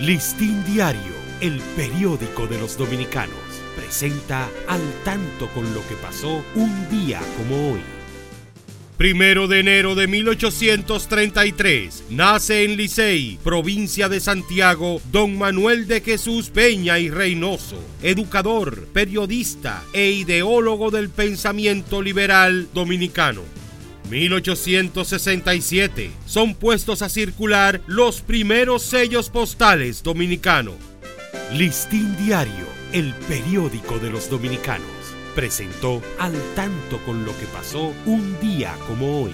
Listín Diario, el periódico de los dominicanos, presenta al tanto con lo que pasó un día como hoy. Primero de enero de 1833, nace en Licey, provincia de Santiago, don Manuel de Jesús Peña y Reynoso, educador, periodista e ideólogo del pensamiento liberal dominicano. 1867. Son puestos a circular los primeros sellos postales dominicanos. Listín Diario, el periódico de los dominicanos, presentó al tanto con lo que pasó un día como hoy.